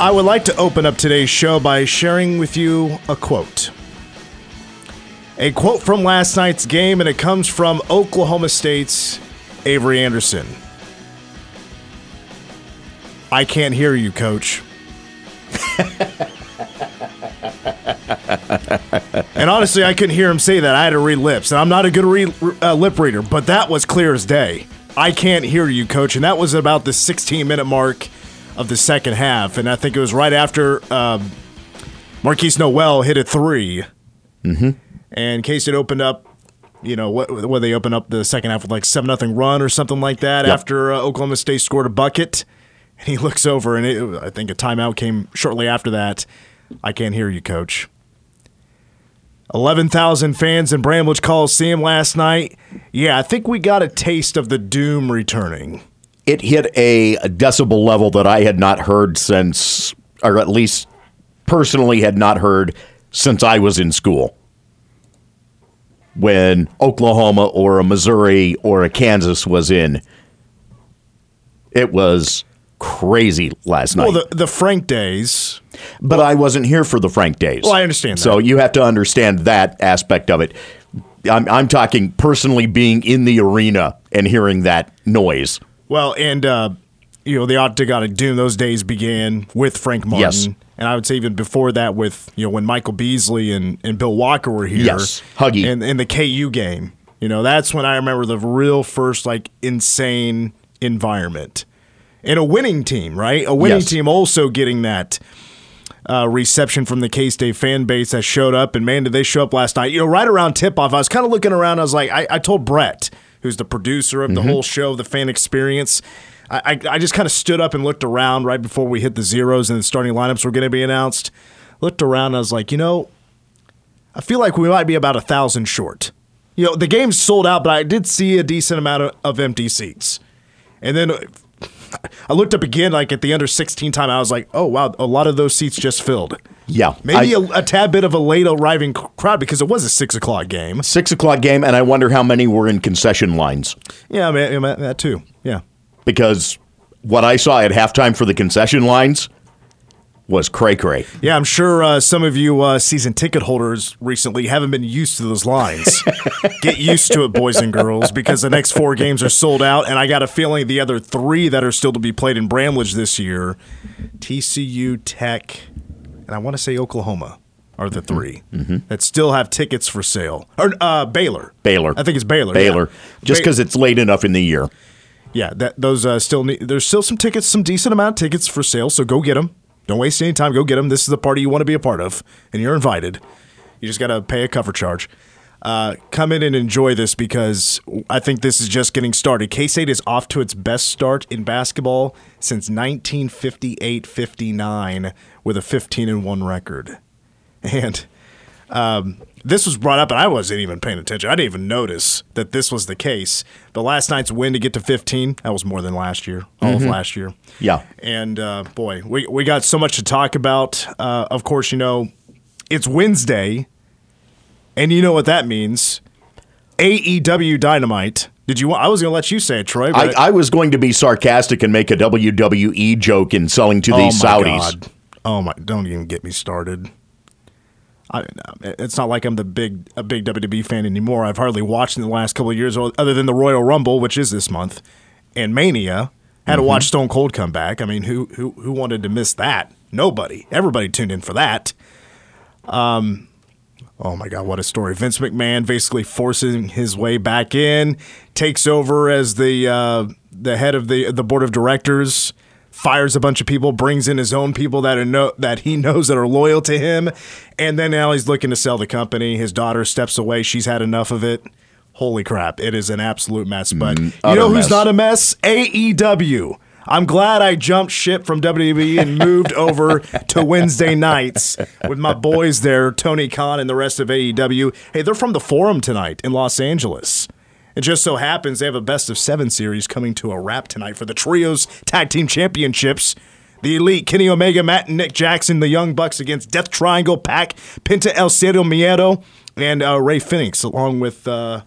I would like to open up today's show by sharing with you a quote. A quote from last night's game, and it comes from Oklahoma State's Avery Anderson. I can't hear you, coach. and honestly, I couldn't hear him say that. I had to read lips, and I'm not a good re- uh, lip reader, but that was clear as day. I can't hear you, coach. And that was about the 16 minute mark of the second half, and I think it was right after um, Markquis Nowell hit a 3 mm-hmm. and K State opened up. You know what? Where they opened up the second half with like seven nothing run or something like that Yep. after uh, Oklahoma State scored a bucket, and he looks over and it, I think a timeout came shortly after that. I can't hear you, coach. 11,000 fans in Bramlage Coliseum last night. Yeah, I think we got a taste of the doom returning. It hit a decibel level that I had not heard since, or at least personally had not heard since I was in school. When Oklahoma or a Missouri or a Kansas was in, it was crazy last night. Well, the, the Frank days, but I wasn't here for the Frank days. Well, I understand that. So you have to understand that aspect of it. I'm, I'm talking personally being in the arena and hearing that noise. Well, and uh, you know the Octagon Doom. Those days began with Frank Martin, Yes. and I would say even before that, with you know when Michael Beasley and, and Bill Walker were here, Yes. Huggy. and in the KU game. You know that's when I remember the real first like insane environment, and a winning team, right? A winning Yes. team also getting that. Uh, reception from the K State fan base that showed up, and man, did they show up last night? You know, right around tip off, I was kind of looking around. I was like, I, I told Brett, who's the producer of the mm-hmm. whole show, the fan experience. I, I, I just kind of stood up and looked around right before we hit the zeros and the starting lineups were going to be announced. Looked around, and I was like, you know, I feel like we might be about a thousand short. You know, the game's sold out, but I did see a decent amount of, of empty seats. And then I looked up again, like at the under 16 time. I was like, oh, wow, a lot of those seats just filled. Yeah. Maybe I- a a tad bit of a late arriving crowd because it was a six o'clock game. six o'clock game, and I wonder how many were in concession lines Yeah, I mean, that too. Yeah. because what I saw at halftime for the concession lines was cray cray. Yeah, I'm sure uh, some of you uh, season ticket holders recently haven't been used to those lines. Get used to it, boys and girls, because the next four games are sold out, and I got a feeling the other three that are still to be played in Bramlage this year, TCU, Tech, and I want to say Oklahoma, are the 3 that still have tickets for sale. Or uh, Baylor. Baylor. I think it's Baylor. Baylor, yeah. just Ba- because it's late enough in the year. Yeah, that those uh, still need, there's still some tickets, some decent amount of tickets for sale. So go get them. Don't waste any time. Go get them. This is the party you want to be a part of, and you're invited. You just got to pay a cover charge. Uh, come in and enjoy this because I think this is just getting started. K State is off to its best start in basketball since 1958 59 with a 15 and 1 record. And um, this was brought up, and I wasn't even paying attention. I didn't even notice that this was the case. But last night's win to get to 15, that was more than last year, all of last year. Yeah. And uh, boy, we, we got so much to talk about. Uh, of course, you know, it's Wednesday, and you know what that means AEW Dynamite. Did you want? I was going to let you say it, Troy. But I, I was going to be sarcastic and make a WWE joke in selling to oh these my Saudis. God. Oh my! Don't even get me started. I, it's not like I'm the big a big WWE fan anymore. I've hardly watched in the last couple of years, other than the Royal Rumble, which is this month, and Mania. Had to watch Stone Cold come back. I mean, who who who wanted to miss that? Nobody. Everybody tuned in for that. Um, oh my God, what a story! Vince McMahon basically forcing his way back in, takes over as the uh, the head of the the board of directors, fires a bunch of people, brings in his own people that are no, that he knows that are loyal to him, and then now he's looking to sell the company. His daughter steps away; she's had enough of it. Holy crap! It is an absolute mess. But you know who's mess. not a mess? AEW. I'm glad I jumped ship from WWE and moved over to Wednesday nights with my boys there, Tony Khan and the rest of AEW. Hey, they're from the Forum tonight in Los Angeles. It just so happens they have a best of seven series coming to a wrap tonight for the Trios Tag Team Championships. The Elite, Kenny Omega, Matt and Nick Jackson, the Young Bucks against Death Triangle, Pac, Penta El Zero Miedo, and uh, Rey Fénix, along with. Uh,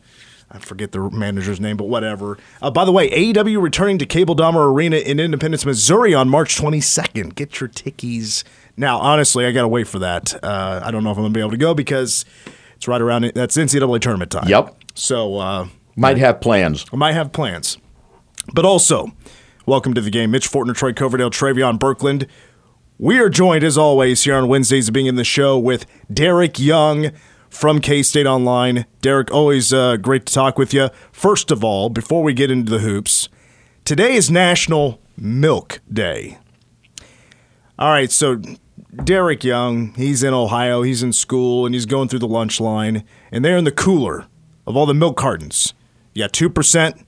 I forget the manager's name, but whatever. Uh, by the way, AEW returning to Cable Dahmer Arena in Independence, Missouri on March 22nd. Get your tickies. Now, honestly, I got to wait for that. Uh, I don't know if I'm going to be able to go because it's right around, that's NCAA tournament time. Yep. So, uh, Might have plans. I might have plans. But also, welcome to the game. Mitch Fortner, Troy Coverdale, Travion Berkland. We are joined, as always, here on Wednesdays, being in the show with Derek Young from K State Online. Derek, always uh, great to talk with you. First of all, before we get into the hoops, today is National Milk Day. All right, so Derek Young, he's in Ohio, he's in school, and he's going through the lunch line, and they're in the cooler of all the milk cartons. You got 2%,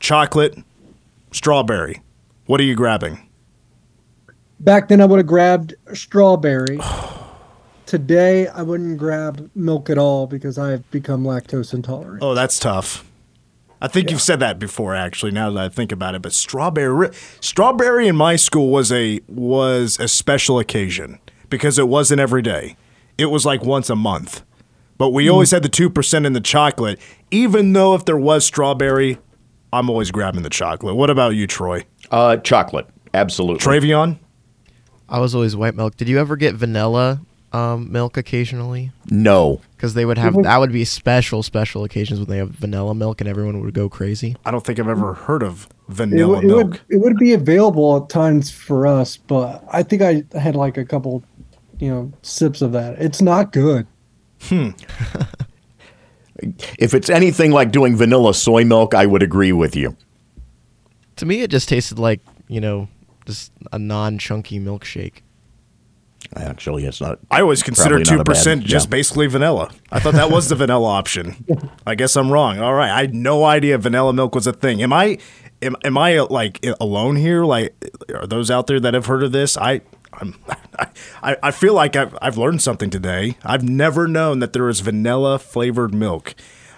chocolate, strawberry. What are you grabbing? Back then, I would have grabbed strawberry. Today, I wouldn't grab milk at all because I have become lactose intolerant. Oh, that's tough. I think you've said that before, actually. Now that I think about it, but strawberry, strawberry in my school was a was a special occasion because it wasn't every day. It was like once a month. But we always had the two percent in the chocolate, even though if there was strawberry, I'm always grabbing the chocolate. What about you, Troy? Uh, chocolate. Absolutely. Travion? I was always white milk. Did you ever get vanilla um, milk occasionally? no. Because they would have that would be special special occasions when they have vanilla milk and everyone would go crazy. I don't think I've ever heard of It, vanilla w- it milk. would it would be available at times for us, but I think I had like a couple, you know, sips of that. It's not good. Hmm. If it's anything like doing vanilla soy milk, I would agree with you. To me, it just tasted like you know just a non-chunky milkshake. Actually, it's not. I always consider Probably two not a bad- percent just yeah. basically vanilla. I thought that was the vanilla option. I guess I'm wrong. All right, I had no idea vanilla milk was a thing. Am I? Am, am I like alone here? Like, are those out there that have heard of this? I. I'm, I, I feel like I've, I've learned something today. I've never known that there is vanilla flavored milk.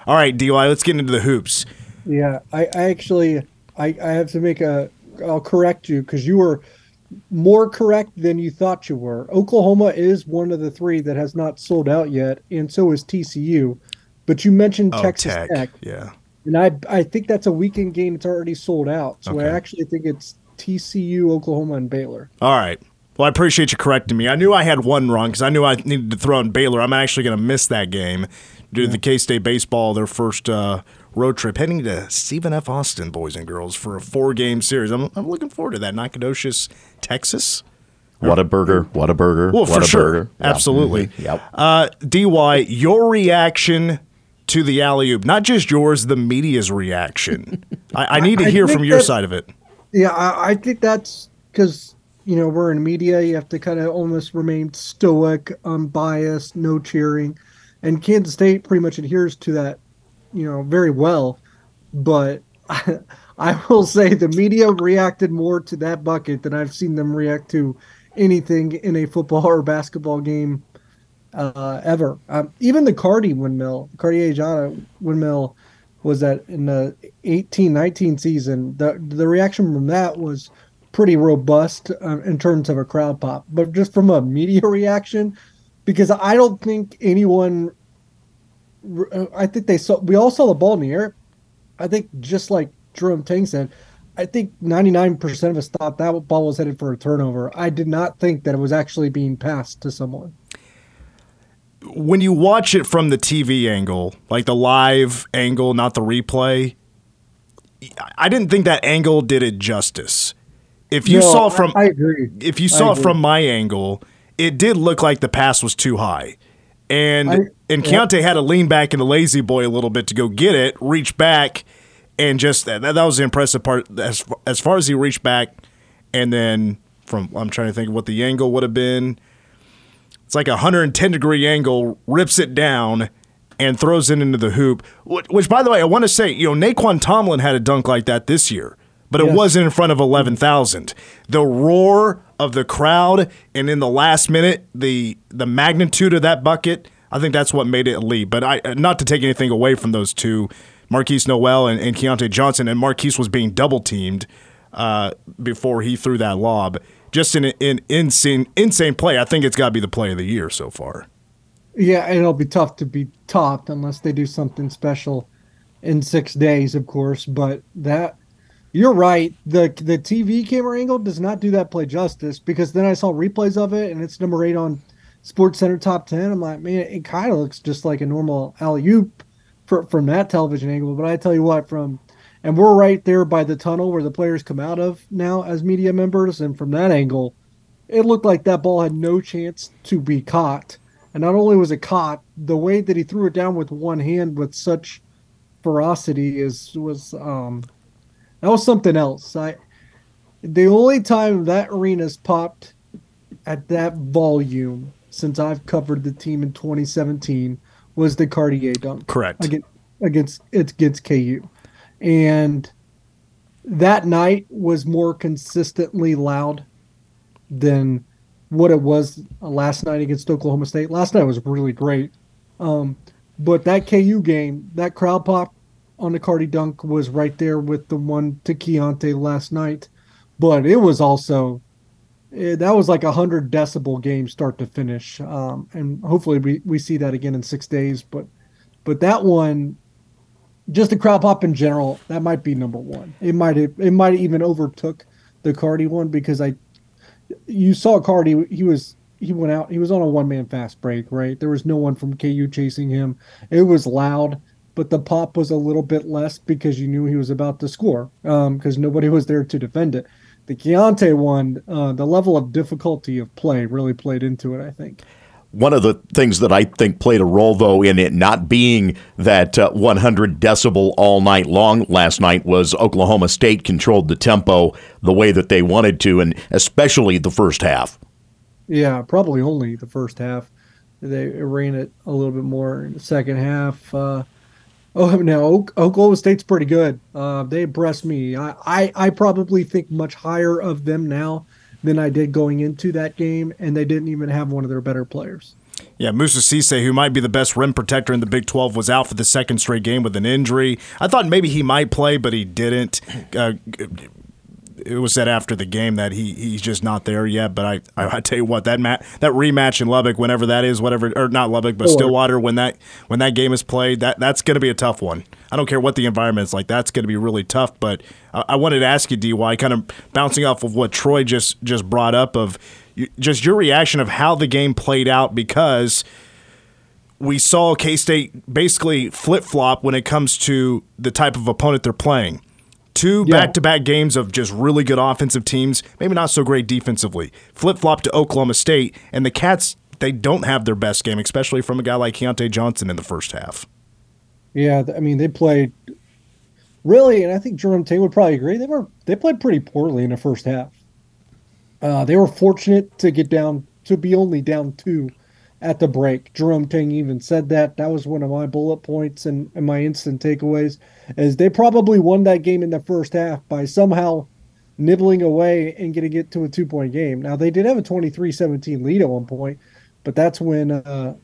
All right, DY, let's get into the hoops. Yeah, I, I actually I, I have to make a I'll correct you because you were more correct than you thought you were. Oklahoma is one of the three that has not sold out yet, and so is TCU. But you mentioned Oh, Texas Tech. Tech, Yeah. and I I think that's a weekend game. It's already sold out, so Okay. I actually think it's TCU, Oklahoma, and Baylor. All right. Well, I appreciate you correcting me. I knew I had one wrong because I knew I needed to throw in Baylor. I'm actually going to miss that game due to the K State baseball, their first uh, road trip, heading to Stephen F. Austin, boys and girls, for a four game series. I'm, I'm looking forward to that. Nacogdoches, Texas. What a burger. What a burger. Well, what for a sure. burger. Yeah. Absolutely. Mhm. Yep. Uh, DY, your reaction to the alley oop, not just yours, the media's reaction. I, I need to I hear think from your that- side of it. Yeah, I, I think that's because you know we're in media. You have to kind of almost remain stoic, unbiased, no cheering, and Kansas State pretty much adheres to that, you know, very well. But I, I will say the media reacted more to that bucket than I've seen them react to anything in a football or basketball game uh, ever. Um, even the Cardi windmill, Cartier Diarra windmill, was that in the 18 19 season. The the reaction from that was pretty robust uh, in terms of a crowd pop, but just from a media reaction, because I don't think anyone. Uh, I think they saw. We all saw the ball in the air. I think just like Jerome Tang said, I think 99% of us thought that ball was headed for a turnover. I did not think that it was actually being passed to someone. when you watch it from the TV angle, like the live angle, not the replay, I didn't think that angle did it justice. If you No, saw from I agree. if you saw agree. from my angle, it did look like the pass was too high. And I- and yeah. Keyontae had to lean back in the lazy boy a little bit to go get it, reach back, and just that, that was the impressive part. As far, as far as he reached back, and then from I'm trying to think of what the angle would have been. It's like a 110 degree angle, rips it down, and throws it into the hoop. Which, by the way, I want to say, you know, Nae'Qwan Tomlin had a dunk like that this year. But it Yes. wasn't in front of 11,000. The roar of the crowd and in the last minute, the the magnitude of that bucket, I think that's what made it elite. But I not to take anything away from those two, Markquis Nowell and, and Keyontae Johnson, and Markquis was being double teamed uh, before he threw that lob. Just an, an insane insane play. I think it's got to be the play of the year so far. Yeah, and it'll be tough to be topped unless they do something special in six days, of course. But that you're right. The the TV camera angle does not do that play justice because then I saw replays of it and it's number eight on Sports Center top ten. I'm like, man, it kind of looks just like a normal alley oop from that television angle. But I tell you what, from and we're right there by the tunnel where the players come out of now as media members, and from that angle, it looked like that ball had no chance to be caught. And not only was it caught, the way that he threw it down with one hand with such ferocity is was um that was something else. I the only time that arena's popped at that volume since I've covered the team in 2017 was the Cartier dunk Correct. against against it's against KU, and that night was more consistently loud than what it was last night against Oklahoma State. Last night was really great, um, but that KU game, that crowd pop on the Cardi dunk was right there with the one to Keyontae last night, but it was also eh, that was like a hundred decibel game start to finish, um, and hopefully we, we see that again in six days. But but that one, just the crowd pop in general, that might be number one. It might have, it might even overtook the Cardi one because I you saw Cardi he was he went out he was on a one man fast break right? There was no one from KU chasing him. It was loud but the pop was a little bit less because you knew he was about to score because nobody was there to defend it the Keyontae one uh, the level of difficulty of play really played into it I think One of the things that I think played a role, though, in it not being that uh, 100 decibel all night long last night was Oklahoma State controlled the tempo the way that they wanted to, and especially the first half. Yeah, probably only the first half. They ran it a little bit more in the second half. Uh, oh, Ok- Oklahoma State's pretty good. Uh, they impressed me. I, I, I probably think much higher of them now than I did going into that game, and they didn't even have one of their better players. Yeah, Moussa Cisse, who might be the best rim protector in the Big 12, was out for the second straight game with an injury. I thought maybe he might play, but he didn't. Uh, it was said after the game that he he's just not there yet. But I I, I tell you what that mat that rematch in Lubbock, whenever that is, whatever or not Lubbock, but Or- Stillwater, when that when that game is played, that that's going to be a tough one. I don't care what the environment is like. That's going to be really tough. But I, I wanted to ask you, Dy, kind of bouncing off of what Troy just just brought up of you, just your reaction of how the game played out because we saw K State basically flip flop when it comes to the type of opponent they're playing. Two back to back games of just really good offensive teams, maybe not so great defensively. Flip flop to Oklahoma State, and the Cats, they don't have their best game, especially from a guy like Keyontae Johnson in the first half. Yeah, I mean they played really, and I think Jerome Tang would probably agree. They were they played pretty poorly in the first half. Uh, they were fortunate to get down to be only down two at the break. Jerome Tang even said that. That was one of my bullet points and, and my instant takeaways. Is they probably won that game in the first half by somehow nibbling away and getting it to a two point game. Now they did have a 23-17 lead at one point, but that's when uh,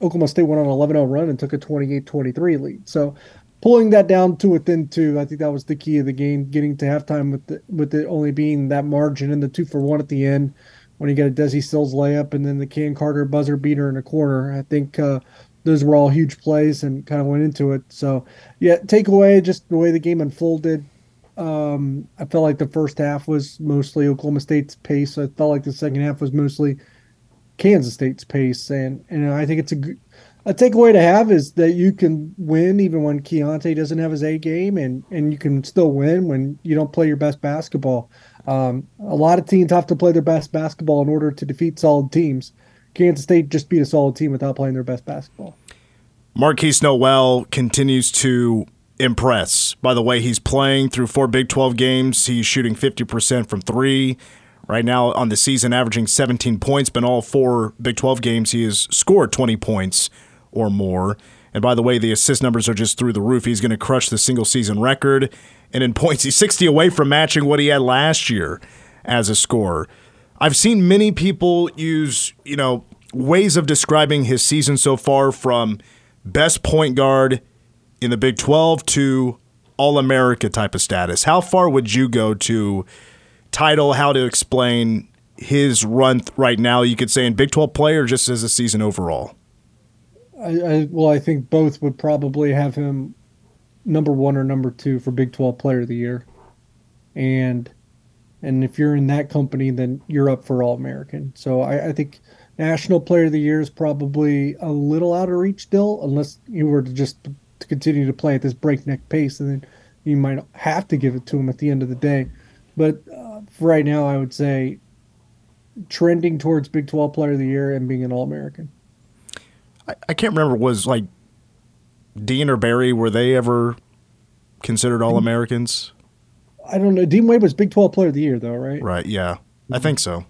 Oklahoma State went on an 11 0 run and took a 28 23 lead. So pulling that down to within two, I think that was the key of the game, getting to halftime with the, with it only being that margin and the two for one at the end when you get a Desi Sills layup and then the Cam Carter buzzer beater in the corner. I think uh, those were all huge plays and kind of went into it. So, yeah, takeaway just the way the game unfolded. Um, I felt like the first half was mostly Oklahoma State's pace. I felt like the second half was mostly Kansas State's pace, and and I think it's a takeaway to have is that you can win even when Keyontae doesn't have his A game, and and you can still win when you don't play your best basketball. Um, a lot of teams have to play their best basketball in order to defeat solid teams. Kansas State just beat a solid team without playing their best basketball. Markquis Nowell continues to impress by the way he's playing through four Big 12 games. He's shooting 50% from three. Right now on the season, averaging 17 points, but in all four Big 12 games, he has scored 20 points or more. And by the way, the assist numbers are just through the roof. He's going to crush the single season record. And in points, he's 60 away from matching what he had last year as a scorer. I've seen many people use, you know, ways of describing his season so far from best point guard in the Big 12 to All America type of status. How far would you go to title how to explain his run right now? You could say in Big 12 play or just as a season overall? I, I, well, I think both would probably have him number one or number two for Big 12 Player of the Year, and and if you're in that company, then you're up for All American. So I, I think National Player of the Year is probably a little out of reach still, unless you were to just to continue to play at this breakneck pace, and then you might have to give it to him at the end of the day. But uh, right now, I would say trending towards Big 12 Player of the Year and being an All American. I, I can't remember was like Dean or Barry were they ever considered All Americans? I don't know. Dean Wade was Big 12 Player of the Year though, right? Right. Yeah, I mm-hmm. think so.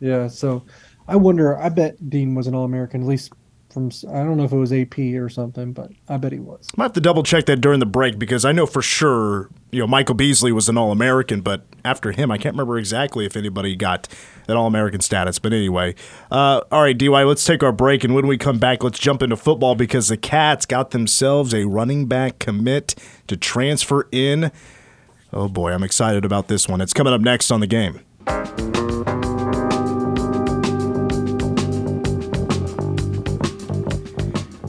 Yeah. So I wonder. I bet Dean was an All American at least from. I don't know if it was AP or something, but I bet he was. I have to double check that during the break because I know for sure you know Michael Beasley was an All American, but after him, I can't remember exactly if anybody got that All American status. But anyway, uh, all right, DY, let's take our break, and when we come back, let's jump into football because the Cats got themselves a running back commit to transfer in. Oh boy, I'm excited about this one. It's coming up next on the game.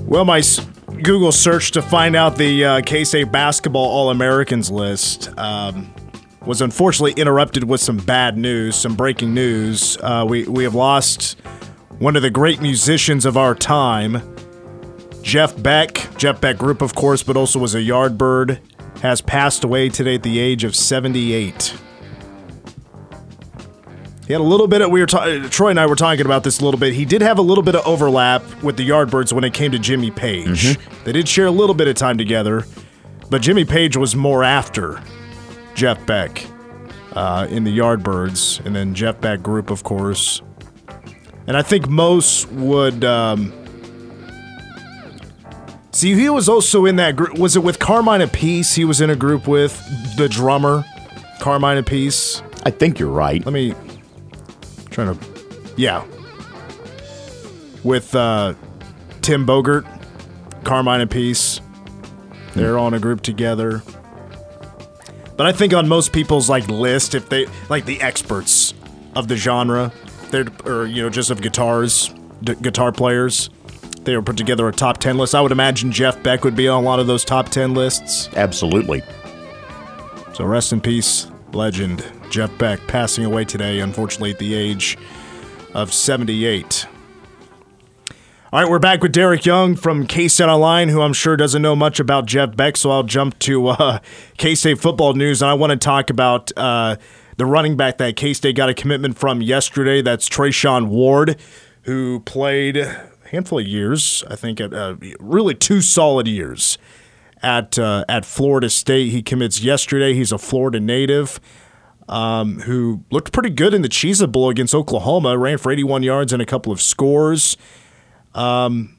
Well, my Google search to find out the uh, K State basketball All Americans list um, was unfortunately interrupted with some bad news, some breaking news. Uh, we, we have lost one of the great musicians of our time, Jeff Beck. Jeff Beck Group, of course, but also was a Yardbird, has passed away today at the age of 78. He had a little bit of we were ta- Troy and I were talking about this a little bit. He did have a little bit of overlap with the Yardbirds when it came to Jimmy Page. They did share a little bit of time together, but Jimmy Page was more after Jeff Beck uh, in the Yardbirds, and then Jeff Beck group, of course. And I think most would um, see. He was also in that group. Was it with Carmine Appice? He was in a group with the drummer, Carmine Appice. I think you're right. Let me trying to yeah. With uh tim bogert carmine appice they're all in a group together. But i think on most people's like list if they like the experts of the genre they're or you know just of guitars d- guitar players they would put together a top 10 list. I would imagine jeff beck would be on a lot of those top 10 lists. Absolutely. so rest in peace, legend Jeff Beck passing away today, unfortunately at the age of 78. All right, we're back with Derek Young from K State Online, who I'm sure doesn't know much about Jeff Beck. So I'll jump to uh, K State football news, and I want to talk about uh, the running back that K State got a commitment from yesterday. That's Treshaun Ward, who played a handful of years, I think, uh, really two solid years at uh, at Florida State. He commits yesterday. He's a Florida native um, who looked pretty good in the Cheez It Bowl against Oklahoma. Ran for 81 yards and a couple of scores. Um,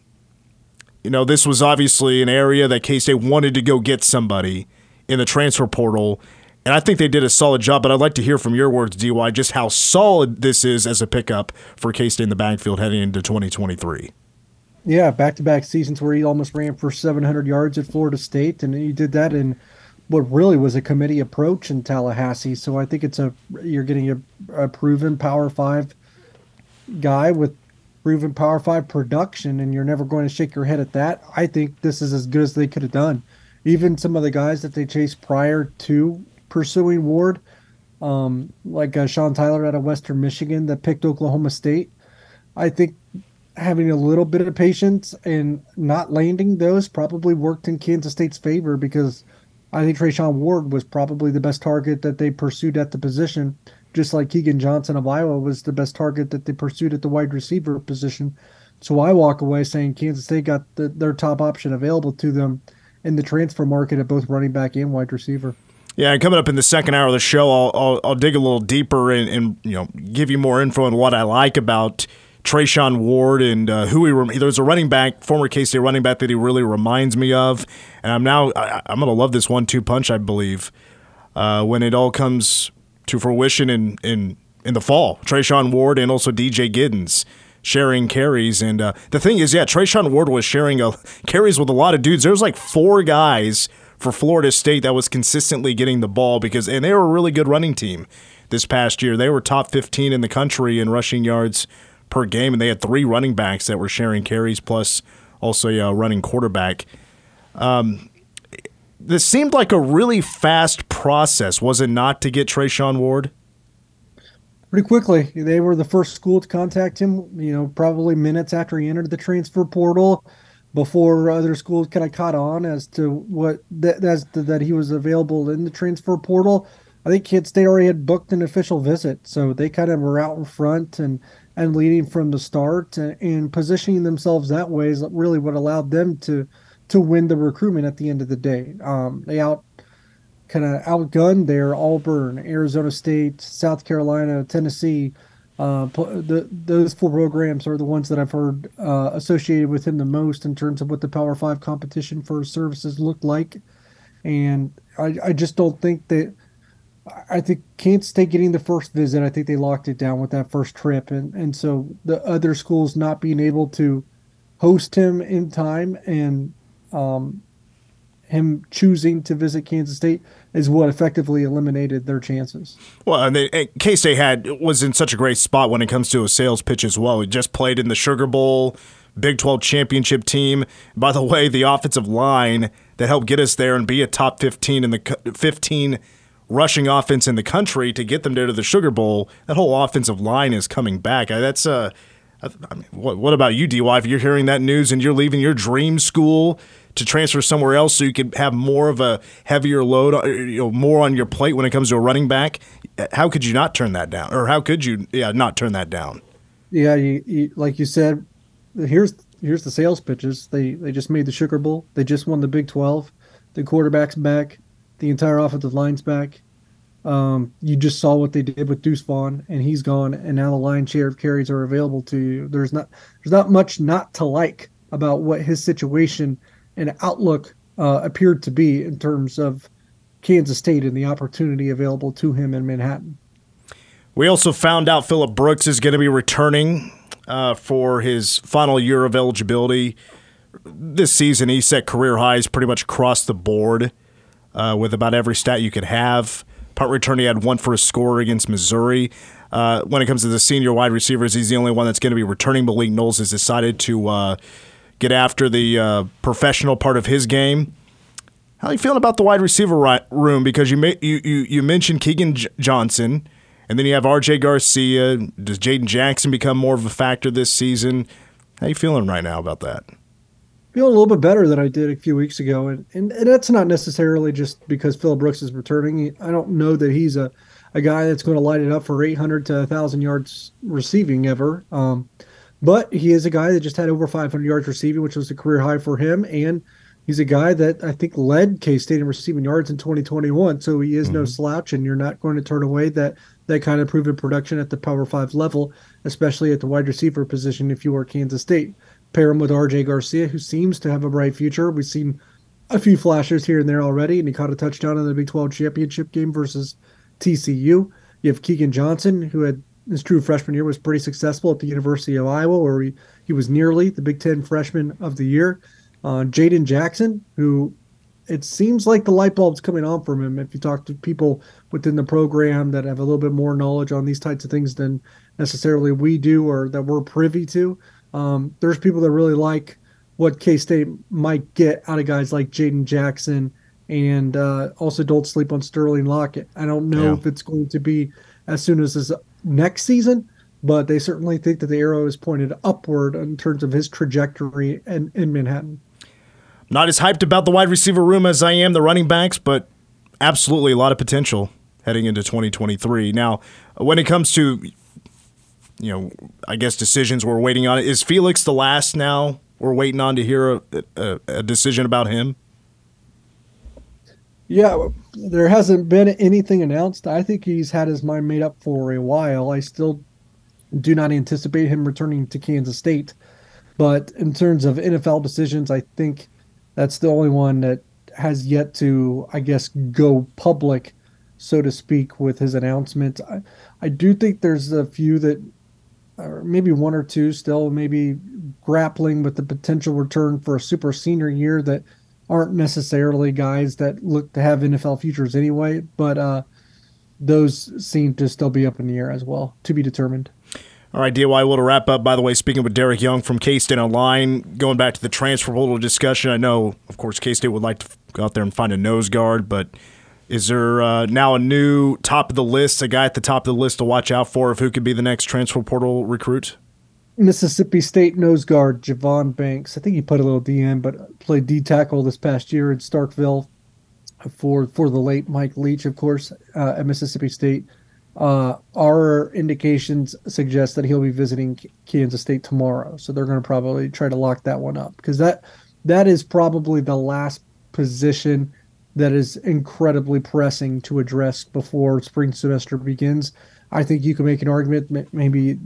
you know, this was obviously an area that K State wanted to go get somebody in the transfer portal. And I think they did a solid job, but I'd like to hear from your words, DY, just how solid this is as a pickup for K State in the backfield heading into 2023. Yeah, back to back seasons where he almost ran for 700 yards at Florida State, and he did that in what really was a committee approach in Tallahassee. So I think it's a you're getting a, a proven Power Five guy with proven Power Five production, and you're never going to shake your head at that. I think this is as good as they could have done. Even some of the guys that they chased prior to pursuing Ward, um, like uh, Sean Tyler out of Western Michigan that picked Oklahoma State, I think having a little bit of patience and not landing those probably worked in Kansas State's favor because I think Treshaun Ward was probably the best target that they pursued at the position, just like Keegan Johnson of Iowa was the best target that they pursued at the wide receiver position. So I walk away saying Kansas State got the, their top option available to them in the transfer market at both running back and wide receiver. Yeah, and coming up in the second hour of the show, I'll, I'll, I'll dig a little deeper and, and you know give you more info on what I like about Treshaun Ward and uh, who he rem- there's a running back, former K State running back that he really reminds me of, and I'm now I, am gonna love this one-two punch. I believe uh, when it all comes to fruition in in in the fall, Treshaun Ward and also DJ Giddens sharing carries. And uh, the thing is, yeah, Treshaun Ward was sharing a, carries with a lot of dudes. There was like four guys for Florida State that was consistently getting the ball because, and they were a really good running team this past year. They were top 15 in the country in rushing yards per game, and they had three running backs that were sharing carries plus also a running quarterback. Um, this seemed like a really fast process, was it not, to get Treshaun Ward? pretty quickly. They were the first school to contact him, you know, probably minutes after he entered the transfer portal before other schools kind of caught on as to what that as to, that he was available in the transfer portal. I think K State already had booked an official visit, so they kind of were out in front and and leading from the start and, and positioning themselves that way is really what allowed them to to win the recruitment at the end of the day. Um, they out kind of outgunned there Auburn, Arizona State, South Carolina, Tennessee. Uh, the, those four programs are the ones that I've heard uh, associated with him the most in terms of what the Power Five competition for services looked like. And I, I just don't think that. I think Kansas State getting the first visit, I think they locked it down with that first trip. And, and so the other schools not being able to host him in time and um, him choosing to visit Kansas State is what effectively eliminated their chances. Well, and K State had was in such a great spot when it comes to a sales pitch as well. He just played in the Sugar Bowl, Big 12 championship team. By the way, the offensive line that helped get us there and be a top 15 in the 15 rushing offense in the country to get them to the Sugar Bowl. That whole offensive line is coming back. That's uh, I mean, what, what about you, DY? If you're hearing that news and you're leaving your dream school to transfer somewhere else so you can have more of a heavier load, uh, you know, more on your plate when it comes to a running back. How could you not turn that down, or how could you, yeah, not turn that down? Yeah, you, you, like you said, here's here's the sales pitches. They they just made the Sugar Bowl. They just won the Big Twelve. The quarterback's back. The entire offensive line's back. Um, you just saw what they did with Deuce Vaughn, and he's gone, and now the line share of carries are available to you. There's not there's not much not to like about what his situation and outlook uh, appeared to be in terms of Kansas State and the opportunity available to him in Manhattan. We also found out Phillip Brooks is going to be returning uh, for his final year of eligibility this season. He set career highs pretty much across the board uh, with about every stat you could have. Punt return, he had one for a score against Missouri. Uh, when it comes to the senior wide receivers, he's the only one that's going to be returning. Malik Knowles has decided to uh, get after the uh, professional part of his game. How are you feeling about the wide receiver room? Because you you you, you mentioned Keegan J- Johnson, and then you have R.J. Garcia. Does Jaden Jackson become more of a factor this season? How are you feeling right now about that? Feeling a little bit better than I did a few weeks ago, and and, and that's not necessarily just because Phil Brooks is returning. I don't know that he's a a guy that's going to light it up for 800 to 1,000 yards receiving ever. Um, but he is a guy that just had over 500 yards receiving, which was a career high for him. And he's a guy that I think led K State in receiving yards in 2021. So he is mm-hmm. no slouch, and you're not going to turn away that that kind of proven production at the Power Five level, especially at the wide receiver position if you are Kansas State. Pair him with RJ Garcia, who seems to have a bright future. We've seen a few flashes here and there already, and he caught a touchdown in the Big 12 championship game versus TCU. You have Keegan Johnson, who had his true freshman year was pretty successful at the University of Iowa, where he, he was nearly the Big Ten freshman of the year. Uh, Jaden Jackson, who it seems like the light bulb's coming on from him. If you talk to people within the program that have a little bit more knowledge on these types of things than necessarily we do or that we're privy to, um, there's people that really like what K State might get out of guys like Jaden Jackson. And uh, also, don't sleep on Sterling Lockett. I don't know yeah. if it's going to be as soon as this next season, but they certainly think that the arrow is pointed upward in terms of his trajectory in, in Manhattan. Not as hyped about the wide receiver room as I am the running backs, but absolutely a lot of potential heading into 2023. Now, when it comes to, you know, I guess decisions we're waiting on, is Felix the last now? We're waiting on to hear a, a, a decision about him. Yeah, there hasn't been anything announced. I think he's had his mind made up for a while. I still Do not anticipate him returning to Kansas State. But in terms of NFL decisions, I think that's the only one that has yet to, I guess, go public, so to speak, with his announcement. I, I do think there's a few that, or maybe one or two still, maybe grappling with the potential return for a super senior year that aren't necessarily guys that look to have NFL futures anyway, but uh, those seem to still be up in the air as well, to be determined. All right, DY, well, to wrap up, by the way, speaking with Derek Young from K State Online, going back to the transfer portal discussion, I know, of course, K State would like to go out there and find a nose guard, but is there uh, now a new top of the list, a guy at the top of the list to watch out for of who could be the next transfer portal recruit? Mississippi State nose guard Javon Banks. I think he put a little DN, but played D tackle this past year in Starkville for for the late Mike Leach, of course, uh, at Mississippi State. Uh, our indications suggest that he'll be visiting Kansas State tomorrow, so they're going to probably try to lock that one up because that that is probably the last position that is incredibly pressing to address before spring semester begins. I think you can make an argument maybe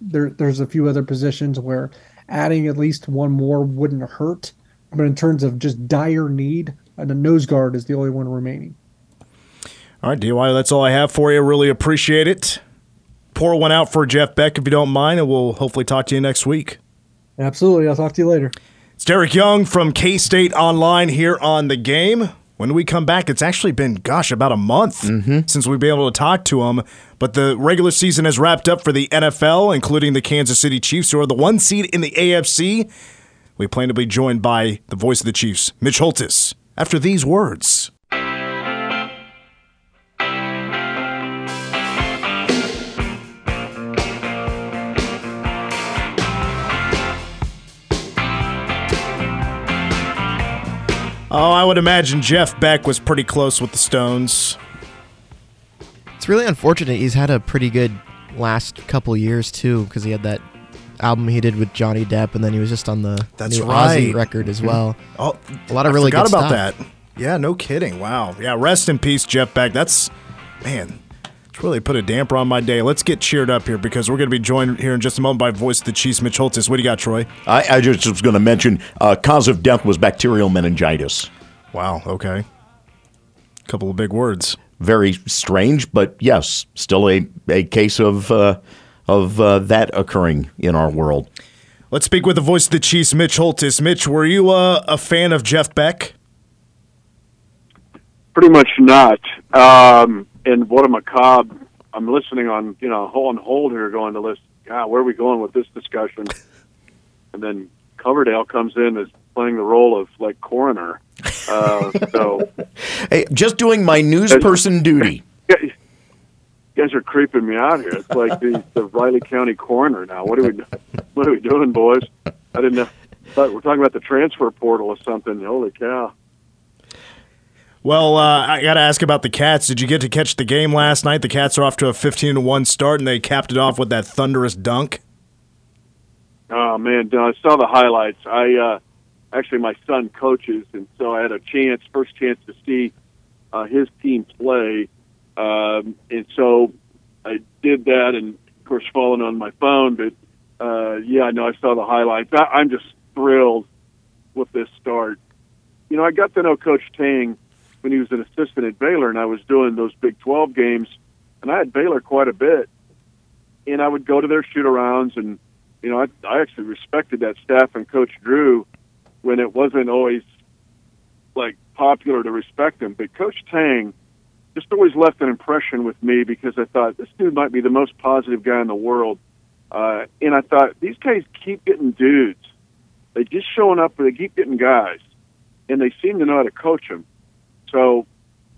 there there's a few other positions where adding at least one more wouldn't hurt, but in terms of just dire need, and the nose guard is the only one remaining. All right, DY, that's all I have for you. Really appreciate it. Pour one out for Jeff Beck if you don't mind, and we'll hopefully talk to you next week. Absolutely. I'll talk to you later. It's Derek Young from K State Online here on the game. When we come back, it's actually been, gosh, about a month mm-hmm. since we've been able to talk to him. But the regular season has wrapped up for the NFL, including the Kansas City Chiefs, who are the one seed in the AFC. We plan to be joined by the voice of the Chiefs, Mitch Holthus, after these words. Oh, I would imagine Jeff Beck was pretty close with the Stones. It's really unfortunate. He's had a pretty good last couple years too, because he had that album he did with Johnny Depp, and then he was just on the That's new right. Ozzy record as mm-hmm. well. Oh, a lot of really I forgot good about stuff. that. Yeah, no kidding. Wow. Yeah, rest in peace, Jeff Beck. That's man. It's really put a damper on my day. Let's get cheered up here because we're going to be joined here in just a moment by voice of the Chiefs, Mitch Holthus. What do you got, Troy? I, I just was going to mention uh, cause of death was bacterial meningitis. Wow. Okay. A Couple of big words. Very strange, but yes, still a, a case of uh, of uh, that occurring in our world. Let's speak with the voice of the Chiefs, Mitch Holthus. Mitch, were you uh, a fan of Jeff Beck? Pretty much not. Um, and what a macabre. I'm listening on, you know, on hold here, going to list. God, where are we going with this discussion? and then Coverdale comes in as playing the role of like coroner. Uh, so, hey, just doing my news person duty. You guys are creeping me out here. It's like the, the Riley County coroner now. What are we What are we doing, boys? I didn't know. Thought we're talking about the transfer portal or something. Holy cow! Well, uh, I got to ask about the Cats. Did you get to catch the game last night? The Cats are off to a 15 to 1 start, and they capped it off with that thunderous dunk. Oh, man. I saw the highlights. I uh, Actually, my son coaches, and so I had a chance, first chance to see uh, his team play. Um, and so I did that, and of course, falling on my phone. But uh, yeah, I know I saw the highlights. I, I'm just thrilled with this start. You know, I got to know Coach Tang when he was an assistant at Baylor, and I was doing those Big 12 games, and I had Baylor quite a bit. And I would go to their shoot arounds, and you know, I, I actually respected that staff and Coach Drew when it wasn't always like popular to respect him. But Coach Tang just always left an impression with me because I thought this dude might be the most positive guy in the world. Uh, and I thought these guys keep getting dudes. They just showing up, but they keep getting guys, and they seem to know how to coach them. So,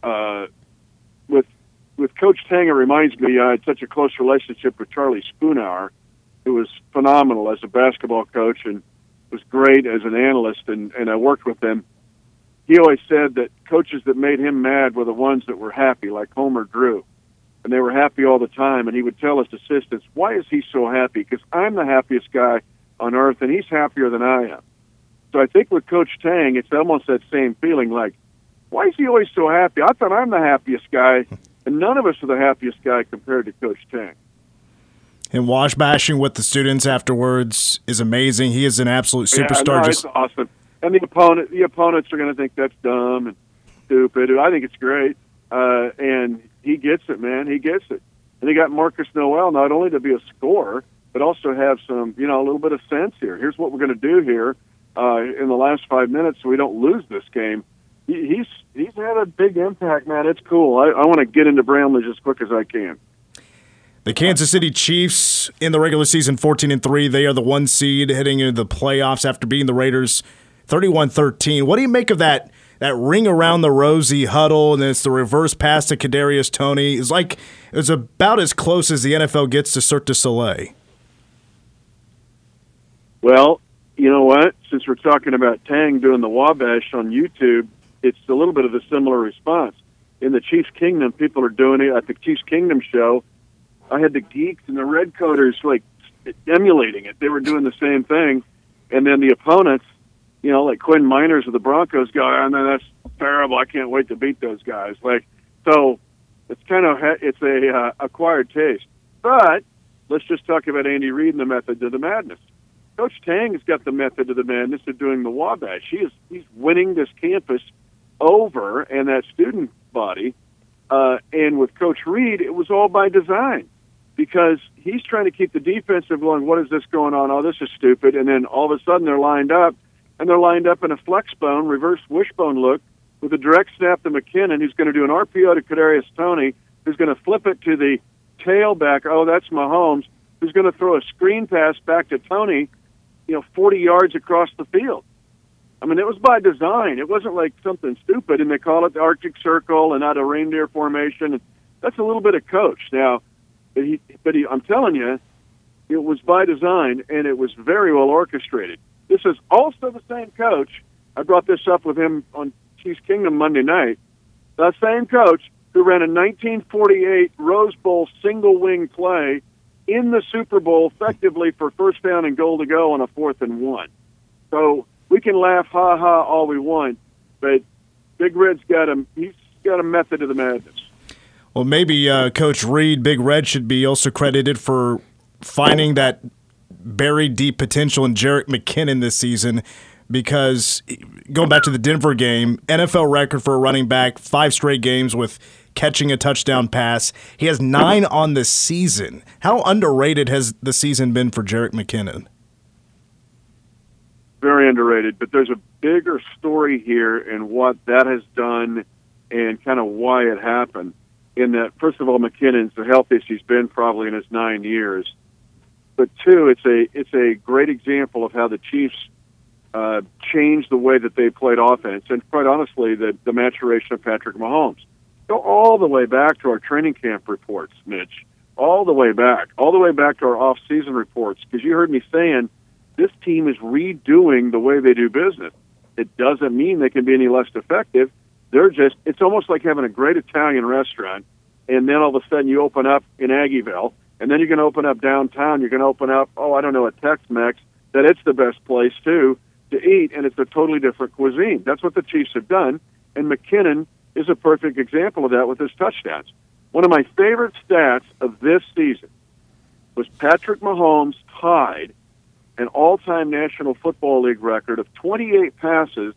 uh, with with Coach Tang, it reminds me I had such a close relationship with Charlie Spoonhour, who was phenomenal as a basketball coach and was great as an analyst, and and I worked with him. He always said that coaches that made him mad were the ones that were happy, like Homer Drew, and they were happy all the time. And he would tell his assistants, "Why is he so happy? Because I'm the happiest guy on earth, and he's happier than I am." So I think with Coach Tang, it's almost that same feeling, like, "Why is he always so happy? I thought I'm the happiest guy." And none of us are the happiest guy compared to Coach Tang. And wash bashing with the students afterwards is amazing. He is an absolute Yeah, superstar. no, just it's awesome. And the opponent, the opponents are going to think that's dumb and stupid. I think it's great, uh, and he gets it, man. He gets it. And they got Marcus Noel not only to be a scorer, but also have some, you know, a little bit of sense here. Here's what we're going to do here uh, in the last five minutes, so we don't lose this game. He, he's he's had a big impact, man. It's cool. I, I want to get into Bramlage as quick as I can. The Kansas City Chiefs in the regular season 14 and 3, they are the one seed heading into the playoffs after beating the Raiders 31-13. What do you make of that that ring around the rosy huddle and then it's the reverse pass to Kadarius Toney? It's like it's about as close as the NFL gets to Cirque du Soleil. Well, you know what? Since we're talking about Tang doing the Wabash on YouTube, it's a little bit of a similar response. In the Chiefs Kingdom, people are doing it at the Chiefs Kingdom show. I had the geeks and the red coaters like emulating it. They were doing the same thing, and then the opponents, you know, like Quinn Meinerz of the Broncos, go, "Oh, no, that's terrible. I can't wait to beat those guys." Like, so it's kind of it's a uh, acquired taste. But let's just talk about Andy Reid and the method to the madness. Coach Tang has got the method to the madness of doing the Wabash. He is he's winning this campus over and that student body. Uh, and with Coach Reid, it was all by design because he's trying to keep the defensive going. What is this going on? Oh, this is stupid. And then all of a sudden they're lined up, and they're lined up in a flex bone, reverse wishbone look with a direct snap to McKinnon, who's going to do an RPO to Kadarius Toney, who's going to flip it to the tailback. Oh, that's Mahomes, who's going to throw a screen pass back to Toney, you know, 40 yards across the field. I mean, it was by design. It wasn't like something stupid, and they call it the Arctic Circle and not a reindeer formation. That's a little bit of coach. Now, but he, but he, I'm telling you, it was by design, and it was very well orchestrated. This is also the same coach. I brought this up with him on Chiefs Kingdom Monday night. The same coach who ran a 1948 Rose Bowl single wing play in the Super Bowl effectively for first down and goal to go on a fourth and one. So we can laugh ha ha all we want, but Big Red's got a he's got a method of the madness. Well, maybe uh, Coach Reid, Big Red, should be also credited for finding that buried deep potential in Jerick McKinnon this season. Because going back to the Denver game, NFL record for a running back, five straight games with catching a touchdown pass. He has nine on the season. How underrated has the season been for Jerick McKinnon? Very underrated, but there's a bigger story here in what that has done and kind of why it happened. In that, first of all, McKinnon's the healthiest he's been probably in his nine years. But two, it's a it's a great example of how the Chiefs uh, changed the way that they played offense, and quite honestly, the the maturation of Patrick Mahomes. Go all the way back to our training camp reports, Mitch. All the way back, all the way back to our off-season reports, because you heard me saying this team is redoing the way they do business. It doesn't mean they can be any less effective. They're just, it's almost like having a great Italian restaurant, and then all of a sudden you open up in Aggieville, and then you're going to open up downtown. You're going to open up, oh, I don't know, a Tex Mex, that it's the best place, too, to eat, and it's a totally different cuisine. That's what the Chiefs have done, and McKinnon is a perfect example of that with his touchdowns. One of my favorite stats of this season was Patrick Mahomes tied an all-time National Football League record of 28 passes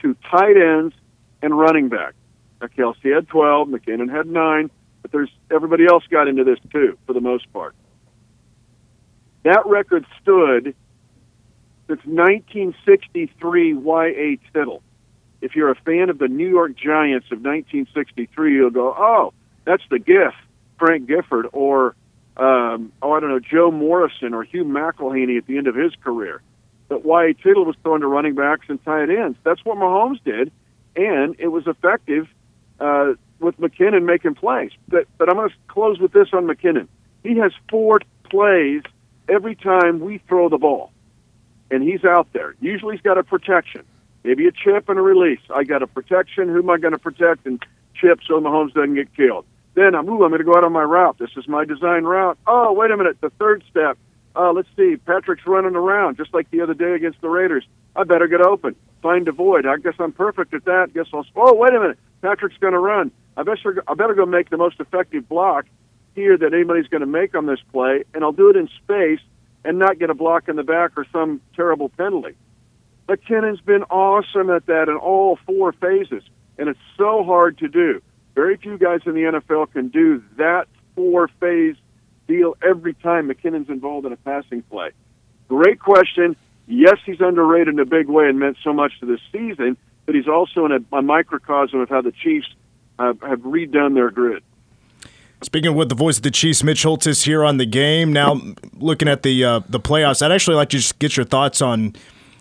to tight ends and running back. Now, Kelce had 12, McKinnon had nine, but there's everybody else got into this too, for the most part. That record stood since 1963 Y.A. Tittle. If you're a fan of the New York Giants of 1963, you'll go, oh, that's the GIF, Frank Gifford, or um, oh, I don't know, Joe Morrison or Hugh McElhenny at the end of his career. But Y.A. Tittle was throwing to running backs and tight ends. That's what Mahomes did, and it was effective uh, with McKinnon making plays. But, but I'm going to close with this on McKinnon. He has four plays every time we throw the ball, and he's out there. Usually he's got a protection, maybe a chip and a release. I got a protection. Who am I going to protect? And chip so Mahomes doesn't get killed. Then I'm, ooh, I'm going to go out on my route. This is my design route. Oh, wait a minute. The third step. Uh, let's see. Patrick's running around just like the other day against the Raiders. I better get open. Find a void. I guess I'm perfect at that. Guess I'll. Oh, wait a minute. Patrick's going to run. I better. I better go make the most effective block. here that anybody's going to make on this play, and I'll do it in space and not get a block in the back or some terrible penalty. McKinnon's been awesome at that in all four phases, and it's so hard to do. Very few guys in the NFL can do that four phase deal every time McKinnon's involved in a passing play. Great question. Yes, he's underrated in a big way and meant so much to this season, but he's also in a, a microcosm of how the Chiefs have, have redone their grid. Speaking with the voice of the Chiefs, Mitch Holthus is here on the game. Now, looking at the uh, the playoffs, I'd actually like to just get your thoughts on,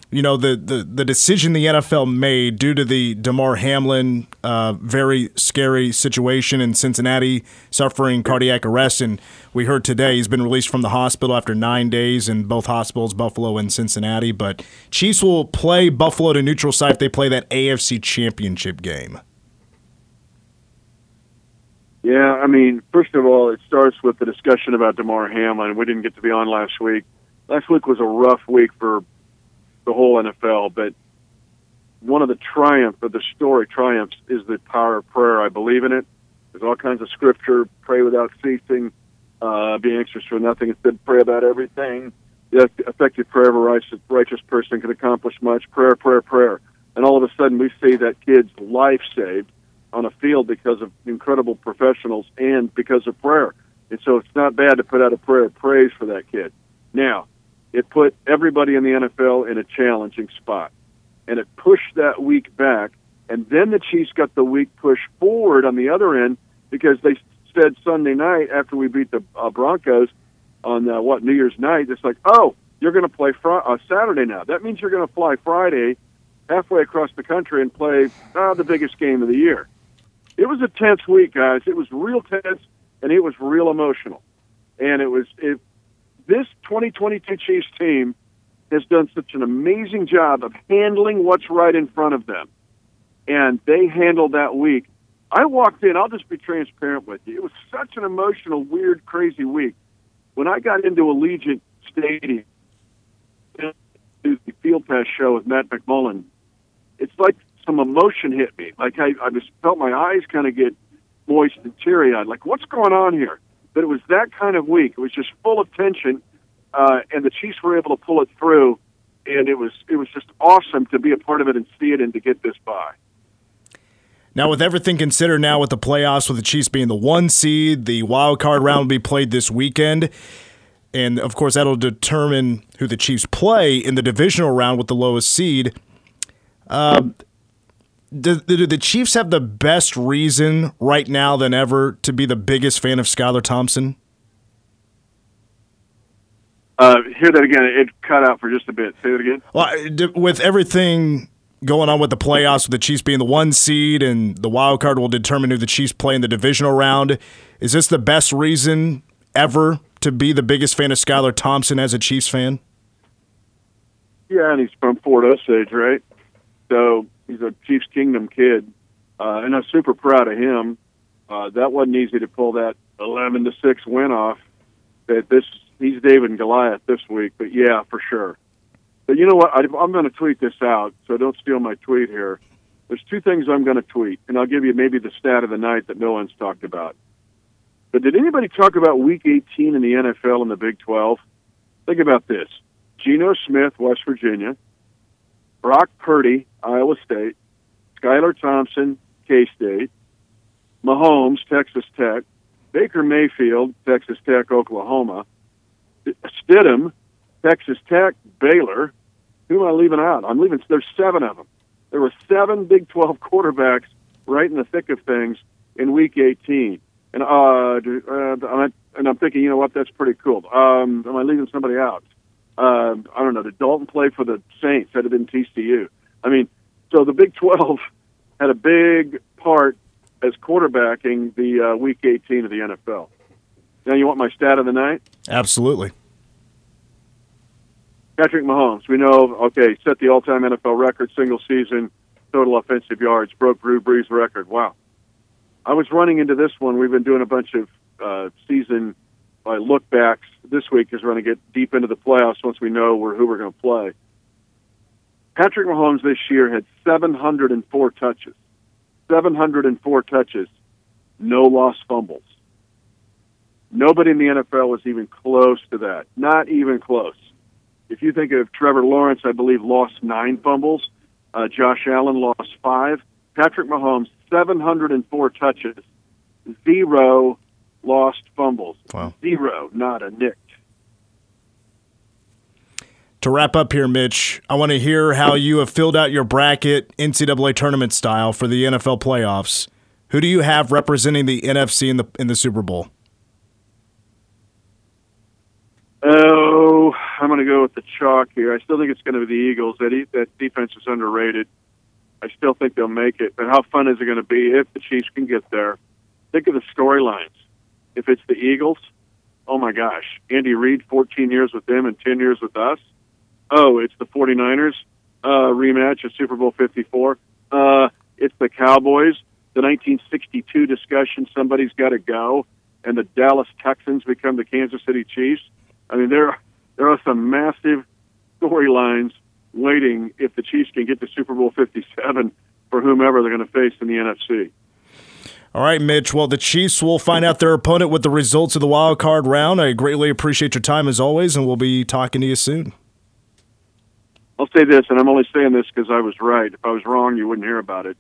you know, the, the, the decision the NFL made due to the Damar Hamlin uh, very scary situation in Cincinnati, suffering cardiac arrest, and we heard today he's been released from the hospital after nine days in both hospitals, Buffalo and Cincinnati. But Chiefs will play Buffalo to neutral site if they play that AFC Championship game. Yeah, I mean, first of all, it starts with the discussion about Damar Hamlin. We didn't get to be on last week. Last week was a rough week for the whole NFL, but one of the triumph of the story triumphs is the power of prayer. I believe in it. There's all kinds of scripture: pray without ceasing, uh, be anxious for nothing, instead pray about everything. The effective prayer of a righteous, righteous person can accomplish much. Prayer, prayer, prayer, and all of a sudden we see that kid's life saved on a field because of incredible professionals and because of prayer. And so it's not bad to put out a prayer of praise for that kid. Now, it put everybody in the NFL in a challenging spot. And it pushed that week back. And then the Chiefs got the week pushed forward on the other end because they said Sunday night after we beat the uh, Broncos on uh, what New Year's night, it's like, oh, you're going to play fr- uh, Saturday now. That means you're going to fly Friday halfway across the country and play uh, the biggest game of the year it was a tense week, guys. It was real tense and it was real emotional. And it was it, this 2022 Chiefs team has done such an amazing job of handling what's right in front of them. And they handled that week. I walked in, I'll just be transparent with you. It was such an emotional, weird, crazy week. When I got into Allegiant Stadium, do the Field Pass show with Matt McMullen, it's like some emotion hit me. Like I, I just felt my eyes kind of get moist and teary eyed. Like, what's going on here? But it was that kind of week. It was just full of tension, uh, and the Chiefs were able to pull it through. And it was it was just awesome to be a part of it and see it and to get this by. Now, with everything considered, now with the playoffs, with the Chiefs being the one seed, the wild card round will be played this weekend. And of course, that'll determine who the Chiefs play in the divisional round with the lowest seed. Uh, do, do, the Chiefs have the best reason right now than ever to be the biggest fan of Skylar Thompson? Uh, hear that again. It cut out for just a bit. Say it again. Well, with everything going on with the playoffs, with the Chiefs being the one seed and the wild card will determine who the Chiefs play in the divisional round, is this the best reason ever to be the biggest fan of Skylar Thompson as a Chiefs fan? Yeah, and he's from Fort Osage, right? So he's a Chiefs Kingdom kid, uh, and I'm super proud of him. Uh, that wasn't easy to pull that 11 to six win off. That this he's David and Goliath this week, but yeah, for sure. But you know what? I, I'm going to tweet this out, so don't steal my tweet here. There's two things I'm going to tweet, and I'll give you maybe the stat of the night that no one's talked about. But did anybody talk about Week 18 in the NFL and the Big 12? Think about this: Geno Smith, West Virginia, Brock Purdy, Iowa State, Skylar Thompson, K State, Mahomes, Texas Tech, Baker Mayfield, Texas Tech, Oklahoma, Stidham, Texas Tech, Baylor. Who am I leaving out? I'm leaving. There's seven of them. There were seven Big 12 quarterbacks right in the thick of things in Week 18, and uh, uh, and I'm thinking, you know what? That's pretty cool. Um, am I leaving somebody out? Uh, I don't know. Did Dalton play for the Saints? Had it been TCU? I mean, so the Big 12 had a big part as quarterbacking the uh, Week 18 of the NFL. Now, you want my stat of the night? Absolutely. Patrick Mahomes, we know, okay, set the all time NFL record, single season, total offensive yards, broke Drew Brees' record. Wow. I was running into this one. We've been doing a bunch of uh, season uh, look backs this week as we're going to get deep into the playoffs once we know who we're going to play. Patrick Mahomes this year had 704 touches. 704 touches, no lost fumbles. Nobody in the NFL was even close to that. Not even close. If you think of Trevor Lawrence, I believe lost nine fumbles. Uh, Josh Allen lost five. Patrick Mahomes, 704 touches, zero lost fumbles. Wow. Zero, not a nick. To wrap up here, Mitch, I want to hear how you have filled out your bracket NCAA tournament style for the NFL playoffs. Who do you have representing the NFC in the in the Super Bowl? Oh, I'm going to go with the chalk here. I still think it's going to be the Eagles. That e- that defense is underrated. I still think they'll make it. But how fun is it going to be if the Chiefs can get there? Think of the storylines. If it's the Eagles, oh my gosh, Andy Reid, 14 years with them and 10 years with us. Oh, it's the 49ers uh, rematch of Super Bowl 54. Uh, it's the Cowboys, the 1962 discussion. Somebody's got to go, and the Dallas Texans become the Kansas City Chiefs. I mean, there there are some massive storylines waiting if the Chiefs can get to Super Bowl 57 for whomever they're going to face in the NFC. All right, Mitch. Well, the Chiefs will find out their opponent with the results of the wild card round. I greatly appreciate your time as always, and we'll be talking to you soon. I'll say this, and I'm only saying this because I was right. If I was wrong, you wouldn't hear about it.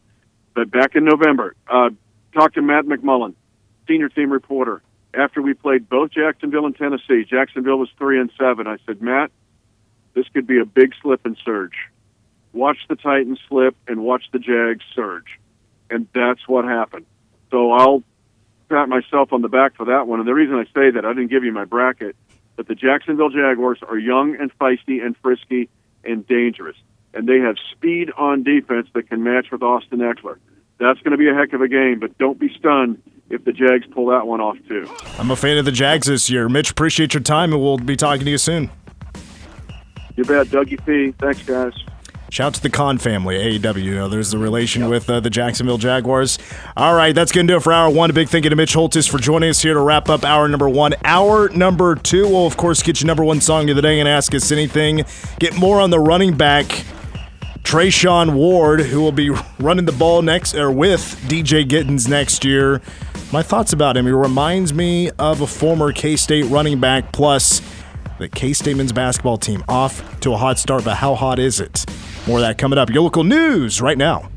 But back in November, uh, talked to Matt McMullen, senior team reporter, after we played both Jacksonville and Tennessee. Jacksonville was three and seven. I said, Matt, this could be a big slip and surge. Watch the Titans slip and watch the Jags surge, and that's what happened. So I'll pat myself on the back for that one. And the reason I say that, I didn't give you my bracket, but the Jacksonville Jaguars are young and feisty and frisky and dangerous. And they have speed on defense that can match with Austin Ekeler. That's going to be a heck of a game, but don't be stunned if the Jags pull that one off too. I'm a fan of the Jags this year. Mitch, appreciate your time, and we'll be talking to you soon. You bet, Dougie P. Thanks, guys. Shout out to the Khan family, AEW. There's the relation with uh, the Jacksonville Jaguars. All right, that's going to do it for hour one. A big thank you to Mitch Holthus for joining us here to wrap up hour number one. Hour number two, we'll, of course, get you number one song of the day and ask us anything. Get more on the running back, Treshaun Ward, who will be running the ball next, or with DJ Giddens next year. My thoughts about him. He reminds me of a former K State running back, plus the K State men's basketball team off to a hot start, but how hot is it? More of that coming up. Your local news right now.